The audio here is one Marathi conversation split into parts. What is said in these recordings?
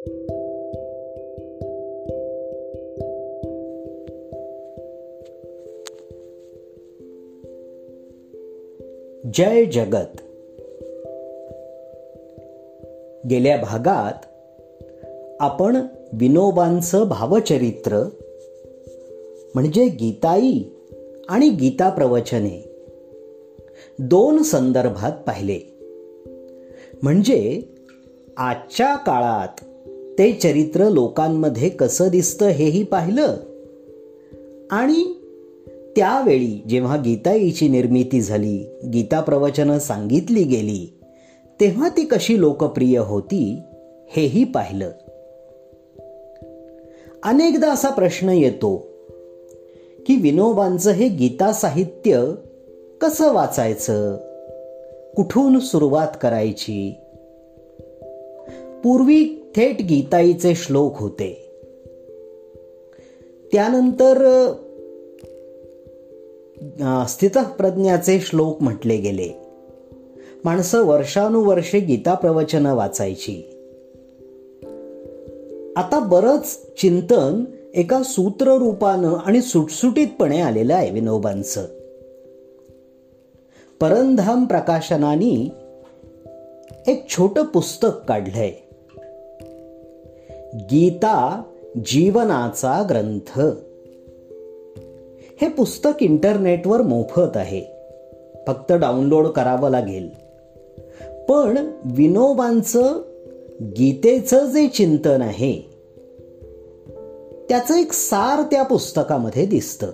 जय जगत. गेल्या भागात आपण विनोबांचं भावचरित्र म्हणजे गीताई आणि गीता प्रवचने दोन संदर्भात पाहिले. म्हणजे आजच्या काळात ते चरित्र लोकांमध्ये कसं दिसतं हेही पाहिलं. आणि त्यावेळी जेव्हा गीताईची निर्मिती झाली गीता प्रवचनं सांगितली गेली तेव्हा ती कशी लोकप्रिय होती हेही पाहिलं. अनेकदा असा प्रश्न येतो की विनोबांचं हे गीता साहित्य कसं वाचायचं? कुठून सुरुवात करायची? पूर्वी थेट गीताईचे श्लोक होते. त्यानंतर स्थितप्रज्ञाचे श्लोक म्हटले गेले. माणसं वर्षानुवर्षे गीता प्रवचन वाचायची. आता बरंच चिंतन एका सूत्ररूपानं आणि सुटसुटीतपणे आलेलं आहे विनोबांचं. परंधाम प्रकाशनानी एक छोटं पुस्तक काढलंय. गीता जीवनाचा ग्रंथ. हे पुस्तक इंटरनेटवर मोफत आहे. फक्त डाउनलोड करावं लागेल. पण विनोबांचं गीतेचं जे चिंतन आहे त्याचं एक सार त्या पुस्तकामध्ये दिसतं.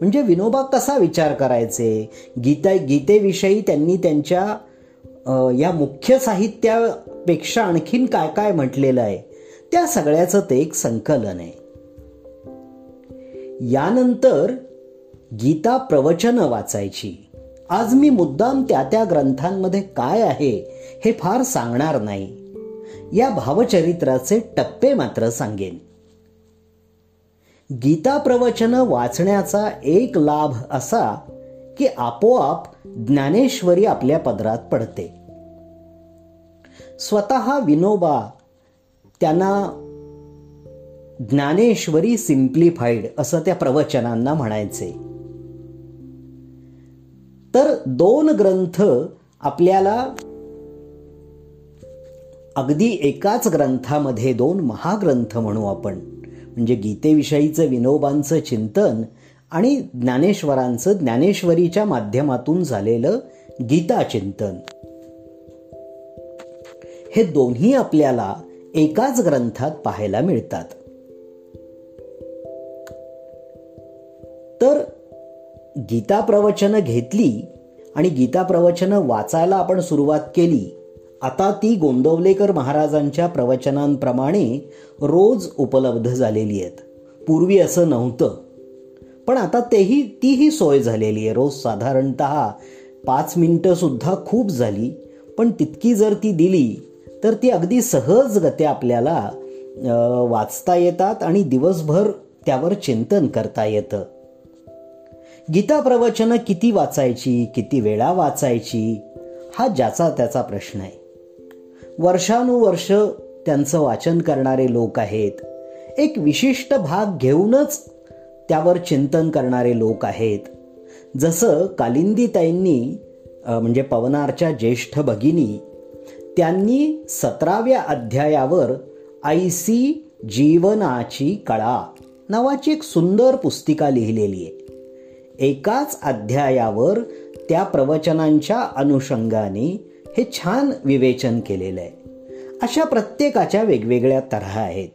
म्हणजे विनोबा कसा विचार करायचे? गीता गीतेविषयी त्यांनी त्यांच्या या मुख्य साहित्यापेक्षा आणखीन काय काय म्हटलेलं आहे? त्या सगळ्याचं ते एक संकलन आहे. यानंतर गीता प्रवचन वाचायची. आज मी मुद्दाम त्या त्या ग्रंथांमध्ये काय आहे हे फार सांगणार नाही. या भावचरित्राचे टप्पे मात्र सांगेन. गीता प्रवचन वाचण्याचा एक लाभ असा की आपोआप ज्ञानेश्वरी आपल्या पदरात पडते. स्वतः विनोबा त्यांना ज्ञानेश्वरी सिम्प्लिफाईड असं त्या प्रवचनांना म्हणायचे. तर दोन ग्रंथ आपल्याला अगदी एकाच ग्रंथामध्ये दोन महाग्रंथ म्हणू आपण. म्हणजे गीतेविषयीचं विनोबांचं चिंतन आणि ज्ञानेश्वरांचं ज्ञानेश्वरीच्या माध्यमातून झालेलं गीता चिंतन. हे दोन्ही आपल्याला एकाच ग्रंथात पाहायला मिळतात. तर गीता प्रवचन घेतली आणि गीता प्रवचन वाचायला आपण सुरुवात केली आता ती गोंदवलेकर महाराजांच्या प्रवचनांप्रमाणे रोज उपलब्ध झालेली आहेत. पूर्वी असं नव्हतं. पण आता तेही तीही सोय झालेली आहे. रोज साधारणत पाच मिनटंसुद्धा खूप झाली पण तितकी जर ती दिली तर ती अगदी सहजगत्या आपल्याला वाचता येतात आणि दिवसभर त्यावर चिंतन करता येतं. गीता प्रवचनं किती वाचायची किती वेळा वाचायची हा ज्याचा त्याचा प्रश्न आहे. वर्षानुवर्ष त्यांचं वाचन करणारे लोक आहेत. एक विशिष्ट भाग घेऊनच त्यावर चिंतन करणारे लोक आहेत. जसं कालिंदीताईंनी म्हणजे पवनारच्या ज्येष्ठ भगिनी त्यांनी सतराव्या अध्यायावर आयसी जीवनाची कळा नावाची एक सुंदर पुस्तिका लिहिलेली आहे. एकाच अध्यायावर त्या प्रवचनांच्या अनुषंगाने हे छान विवेचन केलेलं आहे. अशा प्रत्येकाच्या वेगवेगळ्या तऱ्हा आहेत.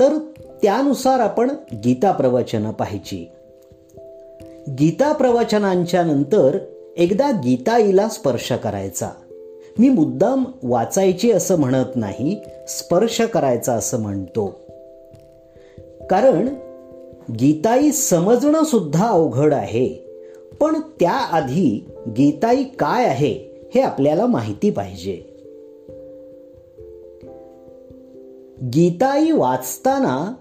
तर त्यानुसार आपण गीता प्रवचनं पाहायची. गीता प्रवचनांच्या नंतर एकदा गीताईला स्पर्श करायचा. मी मुद्दाम वाचायची असं म्हणत नाही स्पर्श करायचा असं म्हणतो. कारण गीताई समजणं सुद्धा अवघड आहे पण त्याआधी गीताई काय आहे हे आपल्याला माहिती पाहिजे. गीताई वाचताना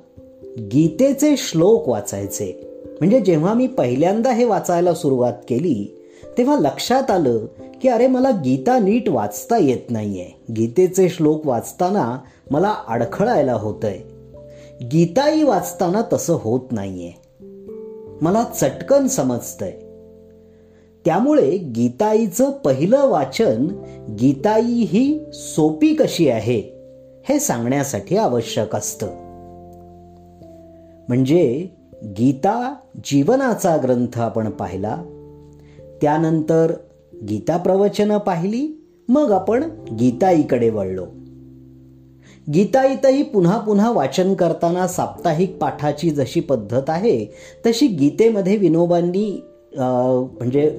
गीतेचे श्लोक वाचायचे. म्हणजे जेव्हा मी पहिल्यांदा हे वाचायला सुरुवात केली तेव्हा लक्षात आलं की अरे मला गीता नीट वाचता येत नाहीये. गीतेचे श्लोक वाचताना मला अडखळायला होतंय. गीताई वाचताना तसं होत नाहीये. मला चटकन समजतंय. त्यामुळे गीताईचं पहिलं वाचन गीताई ही सोपी कशी आहे हे सांगण्यासाठी आवश्यक असतं. म्हणजे गीता जीवनाचा ग्रंथ आपण पाहिला. त्यानंतर गीता प्रवचनं पाहिली मग आपण गीताईकडे वळलो. गीताईतही पुन्हा पुन्हा वाचन करताना साप्ताहिक पाठाची जशी पद्धत आहे तशी गीतेमध्ये विनोबांनी म्हणजे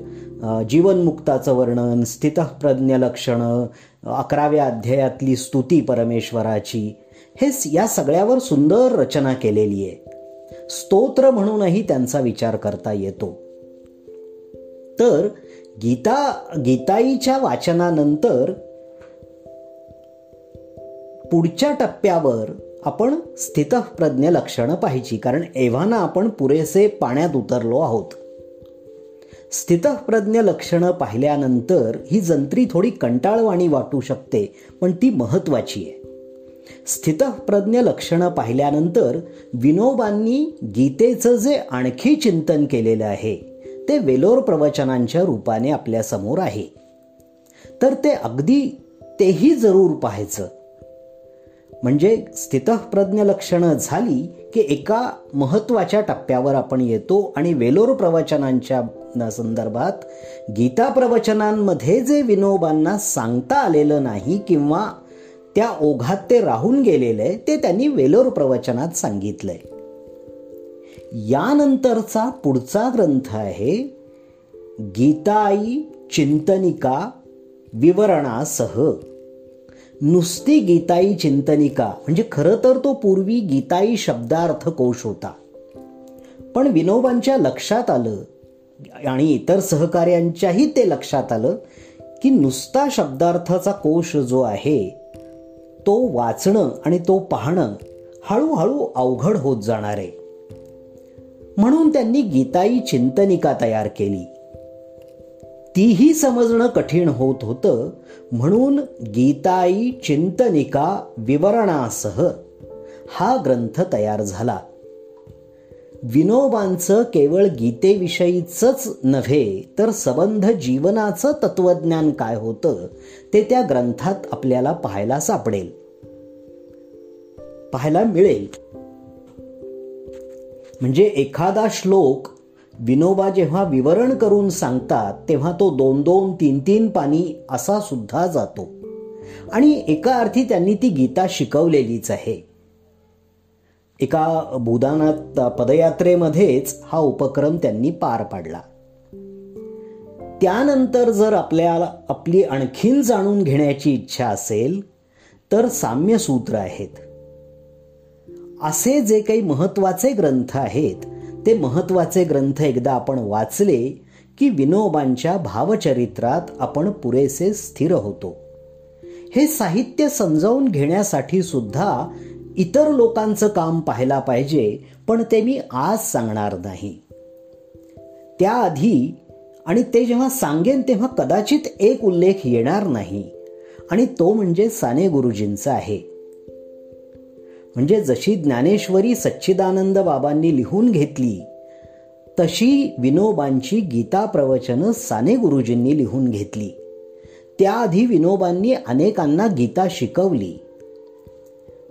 जीवनमुक्ताचं वर्णन स्थितप्रज्ञ लक्षणं अकराव्या अध्यायातली स्तुती परमेश्वराची हे या सगळ्यावर सुंदर रचना केलेली आहे. स्तोत्र म्हणूनही त्यांचा विचार करता येतो. तर गीता गीताईच्या वाचनानंतर पुढच्या टप्प्यावर आपण स्थितप्रज्ञ लक्षणं पाहिजे कारण एव्हाना आपण पुरेसे पाण्यात उतरलो आहोत. स्थितप्रज्ञ लक्षणं पाहिल्यानंतर ही जंत्री थोडी कंटाळवाणी वाटू शकते पण ती महत्वाची आहे. स्थितप्रज्ञ लक्षणं पाहिल्यानंतर विनोबांनी गीतेचं जे आणखी चिंतन केलेलं आहे ते वेलोर प्रवचनांच्या रूपाने आपल्यासमोर आहे. तर ते अगदी तेही जरूर पाहायचं. म्हणजे स्थितप्रज्ञ लक्षणं झाली की एका महत्त्वाच्या टप्प्यावर आपण येतो आणि वेलोर प्रवचनांच्या संदर्भात गीता प्रवचनांमध्ये जे विनोबांना सांगता आलेलं नाही किंवा त्या ओघात ते राहून गेलेलं आहे ते त्यांनी वेलोर प्रवचनात सांगितलं आहे यानंतरचा पुढचा ग्रंथ आहे गीताई चिंतनिका विवरणासह. नुसती गीताई चिंतनिका म्हणजे खरं तर तो पूर्वी गीताई शब्दार्थ कोश होता. पण विनोबांच्या लक्षात आलं आणि इतर सहकार्यांच्याही ते लक्षात आलं की नुसता शब्दार्थाचा कोश जो आहे तो वाचणं आणि तो पाहणं हळूहळू अवघड होत जाणार आहे. म्हणून त्यांनी गीताई चिंतनिका तयार केली. तीही समजणं कठीण होत होतं म्हणून गीताई चिंतनिका विवरणासह हा ग्रंथ तयार झाला. विनोबांचं केवळ गीतेविषयीचंच नव्हे तर सबंध जीवनाचं तत्वज्ञान काय होतं ते त्या ग्रंथात आपल्याला पाहायला सापडेल. पाहायला मिळेल. म्हणजे एखादा श्लोक विनोबा जेव्हा विवरण करून सांगतात तेव्हा तो दोन दोन तीन तीन पाणी असा सुद्धा जातो. आणि एका अर्थी त्यांनी ती गीता शिकवलेलीच आहे. एका भूदानात पदयात्रेमध्येच हा उपक्रम त्यांनी पार पाडला. त्यानंतर जर आपल्याला आपली आणखीन जाणून घेण्याची इच्छा असेल तर साम्यसूत्र आहेत. असे जे काही महत्त्वाचे ग्रंथ आहेत ते महत्त्वाचे ग्रंथ एकदा आपण वाचले की विनोबांच्या भावचरित्रात आपण पुरेसे स्थिर होतो. हे साहित्य समजावून घेण्यासाठी सुद्धा इतर लोकांचं काम पाहायला पाहिजे पण ते मी आज सांगणार नाही. त्याआधी आणि ते जेव्हा सांगेन तेव्हा कदाचित एक उल्लेख येणार नाही आणि तो म्हणजे साने गुरुजींचा आहे. म्हणजे जशी ज्ञानेश्वरी सच्चिदानंद बाबांनी लिहून घेतली तशी विनोबांची गीता प्रवचनं साने गुरुजींनी लिहून घेतली. त्याआधी विनोबांनी अनेकांना गीता शिकवली.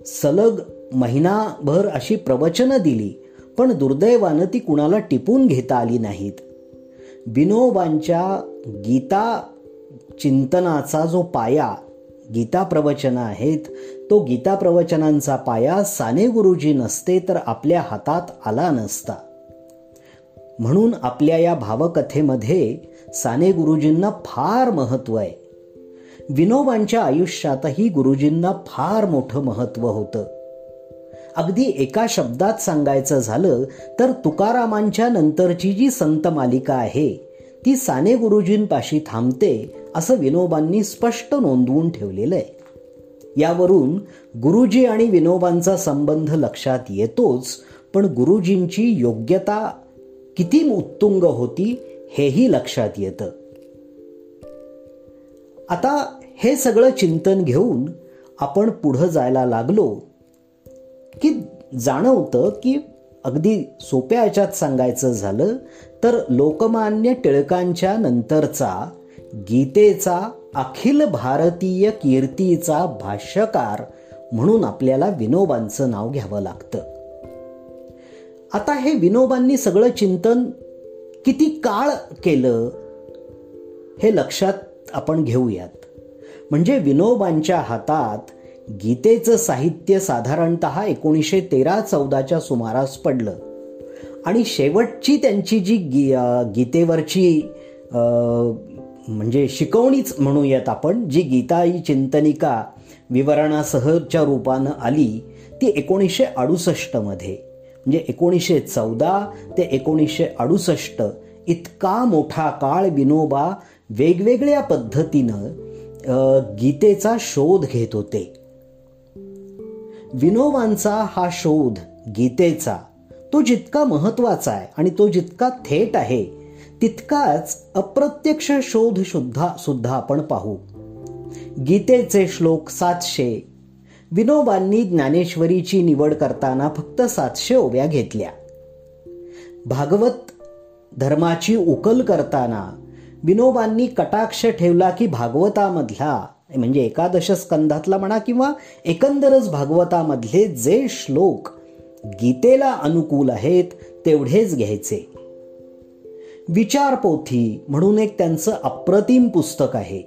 सलग महिनाभर अशी प्रवचनं दिली पण दुर्दैवानं ती कुणाला टिपून घेता आली नाहीत. विनोबांच्या गीता चिंतनाचा जो पाया गीता प्रवचन आहेत. तो गीता प्रवचनांचा पाया साने गुरुजी नसते तर आपल्या हातात आला नसता. म्हणून आपल्या या भावकथेमध्ये साने गुरुजींना फार महत्त्व आहे. विनोबांच्या आयुष्यातही गुरुजींना फार मोठं महत्त्व होतं. अगदी एका शब्दात सांगायचं झालं तर तुकारामांच्या नंतरची जी संत मालिका आहे ती साने गुरुजींपाशी थांबते असं विनोबांनी स्पष्ट नोंदवून ठेवलेलं आहे. यावरून गुरुजी आणि विनोबांचा संबंध लक्षात येतोच पण गुरुजींची योग्यता किती उत्तुंग होती हेही लक्षात येतं. आता हे सगळं चिंतन घेऊन आपण पुढं जायला लागलो की जाणवतं की अगदी सोप्या याच्यात सांगायचं झालं तर लोकमान्य टिळकांच्या नंतरचा गीतेचा अखिल भारतीय कीर्तीचा भाष्यकार म्हणून आपल्याला विनोबांचं नाव घ्यावं लागतं. आता हे विनोबांनी सगळं चिंतन किती काळ केलं हे लक्षात आपण घेऊयात. म्हणजे विनोबांच्या हातात गीतेचं साहित्य साधारणत एकोणीसशे तेरा चौदाच्या सुमारास पडलं. आणि शेवटची त्यांची जी गी गीतेवरची म्हणजे शिकवणीच म्हणूयात आपण जी गीता ही चिंतनिका विवरणासहच्या रूपानं आली ती एकोणीसशे अडुसष्टमध्ये म्हणजे एकोणीसशे चौदा ते एकोणीसशे अडुसष्ट इतका मोठा काळ विनोबा वेगवेगळ्या पद्धतीनं गीतेचा शोध घेत होते. विनोबांचा हा शोध गीतेचा तो जितका महत्त्वाचा आहे आणि तो जितका थेट आहे तितकाच अप्रत्यक्ष शोध सुद्धा सुद्धा आपण पाहू. गीतेचे श्लोक सातशे. विनोबांनी ज्ञानेश्वरीची निवड करताना फक्त सातशे ओव्या घेतल्या. भागवत धर्माची उकल करताना विनोबांनी कटाक्ष ठेवला की भागवतामधला म्हणजे एकादश स्कंधातला म्हणा किंवा एकंदरच भागवतामधले जे श्लोक गीतेला अनुकूल आहेत तेवढेच घ्यायचे. विचारपोथी म्हणून एक त्यांचं अप्रतिम पुस्तक आहे.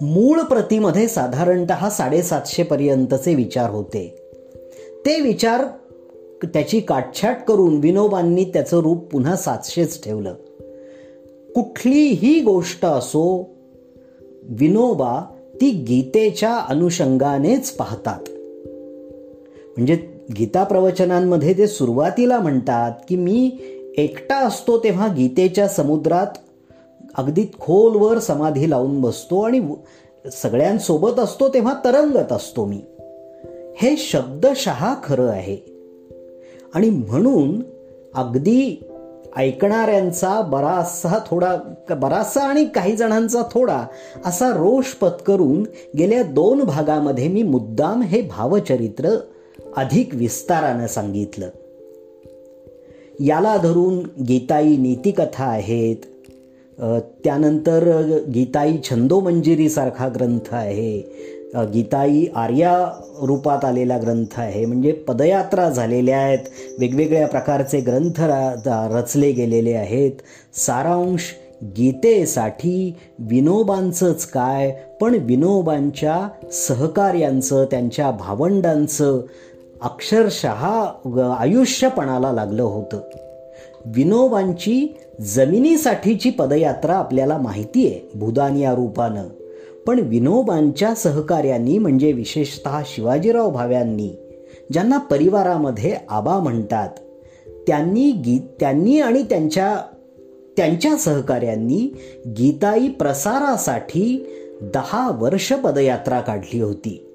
मूळ प्रतीमध्ये साधारणत साडेसातशे पर्यंतचे विचार होते. ते विचार त्याची काटछाट करून विनोबांनी त्याचं रूप पुन्हा सातशेच ठेवलं. कुठलीही गोष्ट असो विनोबा ती गीतेच्या अनुषंगानेच पाहतात. म्हणजे गीता प्रवचनांमध्ये ते सुरुवातीला म्हणतात की मी एकटा असतो तेव्हा गीतेच्या समुद्रात अगदी खोलवर समाधी लावून बसतो आणि सगळ्यांसोबत असतो तेव्हा तरंगत असतो मी. हे शब्दशहा खरं आहे. आणि म्हणून अगदी ऐकणाऱ्यांचा बराचसा थोडा बराचसा आणि काही जणांचा थोडा असा रोष पत्करून गेल्या दोन भागामध्ये मी मुद्दाम हे भावचरित्र अधिक विस्तारानं सांगितलं. याला धरून गीताई नीतिकथा आहेत. त्यानंतर गीताई छंदोमंजिरीसारखा ग्रंथ आहे. गीताई आर्या रूपात आलेला ग्रंथ आहे. म्हणजे पदयात्रा झालेल्या आहेत. वेगवेगळ्या प्रकारचे ग्रंथ रचले गेलेले आहेत. सारांश गीतेसाठी विनोबांचंच काय? पण विनोबांच्या सहकार्यांचं त्यांच्या भावंडांचं अक्षरशः आयुष्यपणाला लागलं होतं. विनोबांची जमिनीसाठीची पदयात्रा आपल्याला माहिती आहे भूदान या रूपानं. पण विनोबांच्या सहकार्यांनी म्हणजे विशेषतः शिवाजीराव भाव्यांनी ज्यांना परिवारामध्ये आबा म्हणतात त्यांनी गीत त्यांनी आणि त्यांच्या त्यांच्या सहकार्यांनी गीताई प्रसारासाठी दहा वर्ष पदयात्रा काढली होती.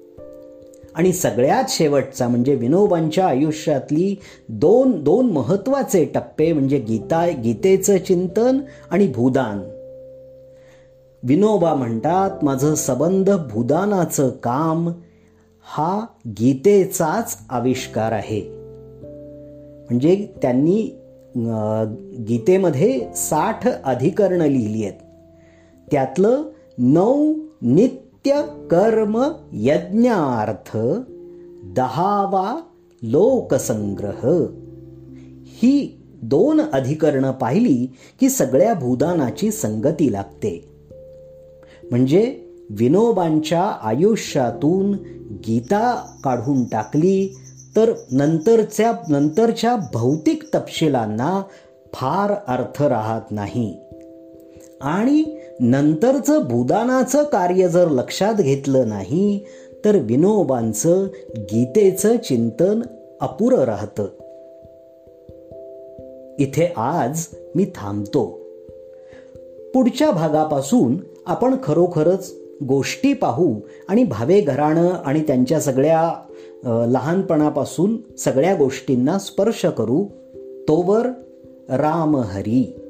आणि सगळ्यात शेवटचा म्हणजे विनोबांच्या आयुष्यातली दोन दोन महत्त्वाचे टप्पे म्हणजे गीता गीतेचं चिंतन आणि भूदान. विनोबा म्हणतात माझं सबंध भूदानाचं काम हा गीतेचाच आविष्कार आहे. म्हणजे त्यांनी गीतेमध्ये साठ अधिकरणं लिहिली आहेत. त्यातलं नऊ नित्य कर्म यज्ञार्थ दहावा लोकसंग्रह. ही दोन अधिकरणं पाहिली की सगळ्या भूदानाची संगती लागते. म्हणजे विनोबांच्या आयुष्यातून गीता काढून टाकली तर नंतरच्या नंतरच्या भौतिक तपशिलांना फार अर्थ राहत नाही. आणि नंतरचं भूदानाचं कार्य जर लक्षात घेतलं नाही तर विनोबांचं गीतेचं चिंतन अपुरं राहतं. इथे आज मी थांबतो. पुढच्या भागापासून आपण खरोखरच गोष्टी पाहू आणि भावे घराणं आणि त्यांच्या सगळ्या लहानपणापासून सगळ्या गोष्टींना स्पर्श करू तोवर राम हरी.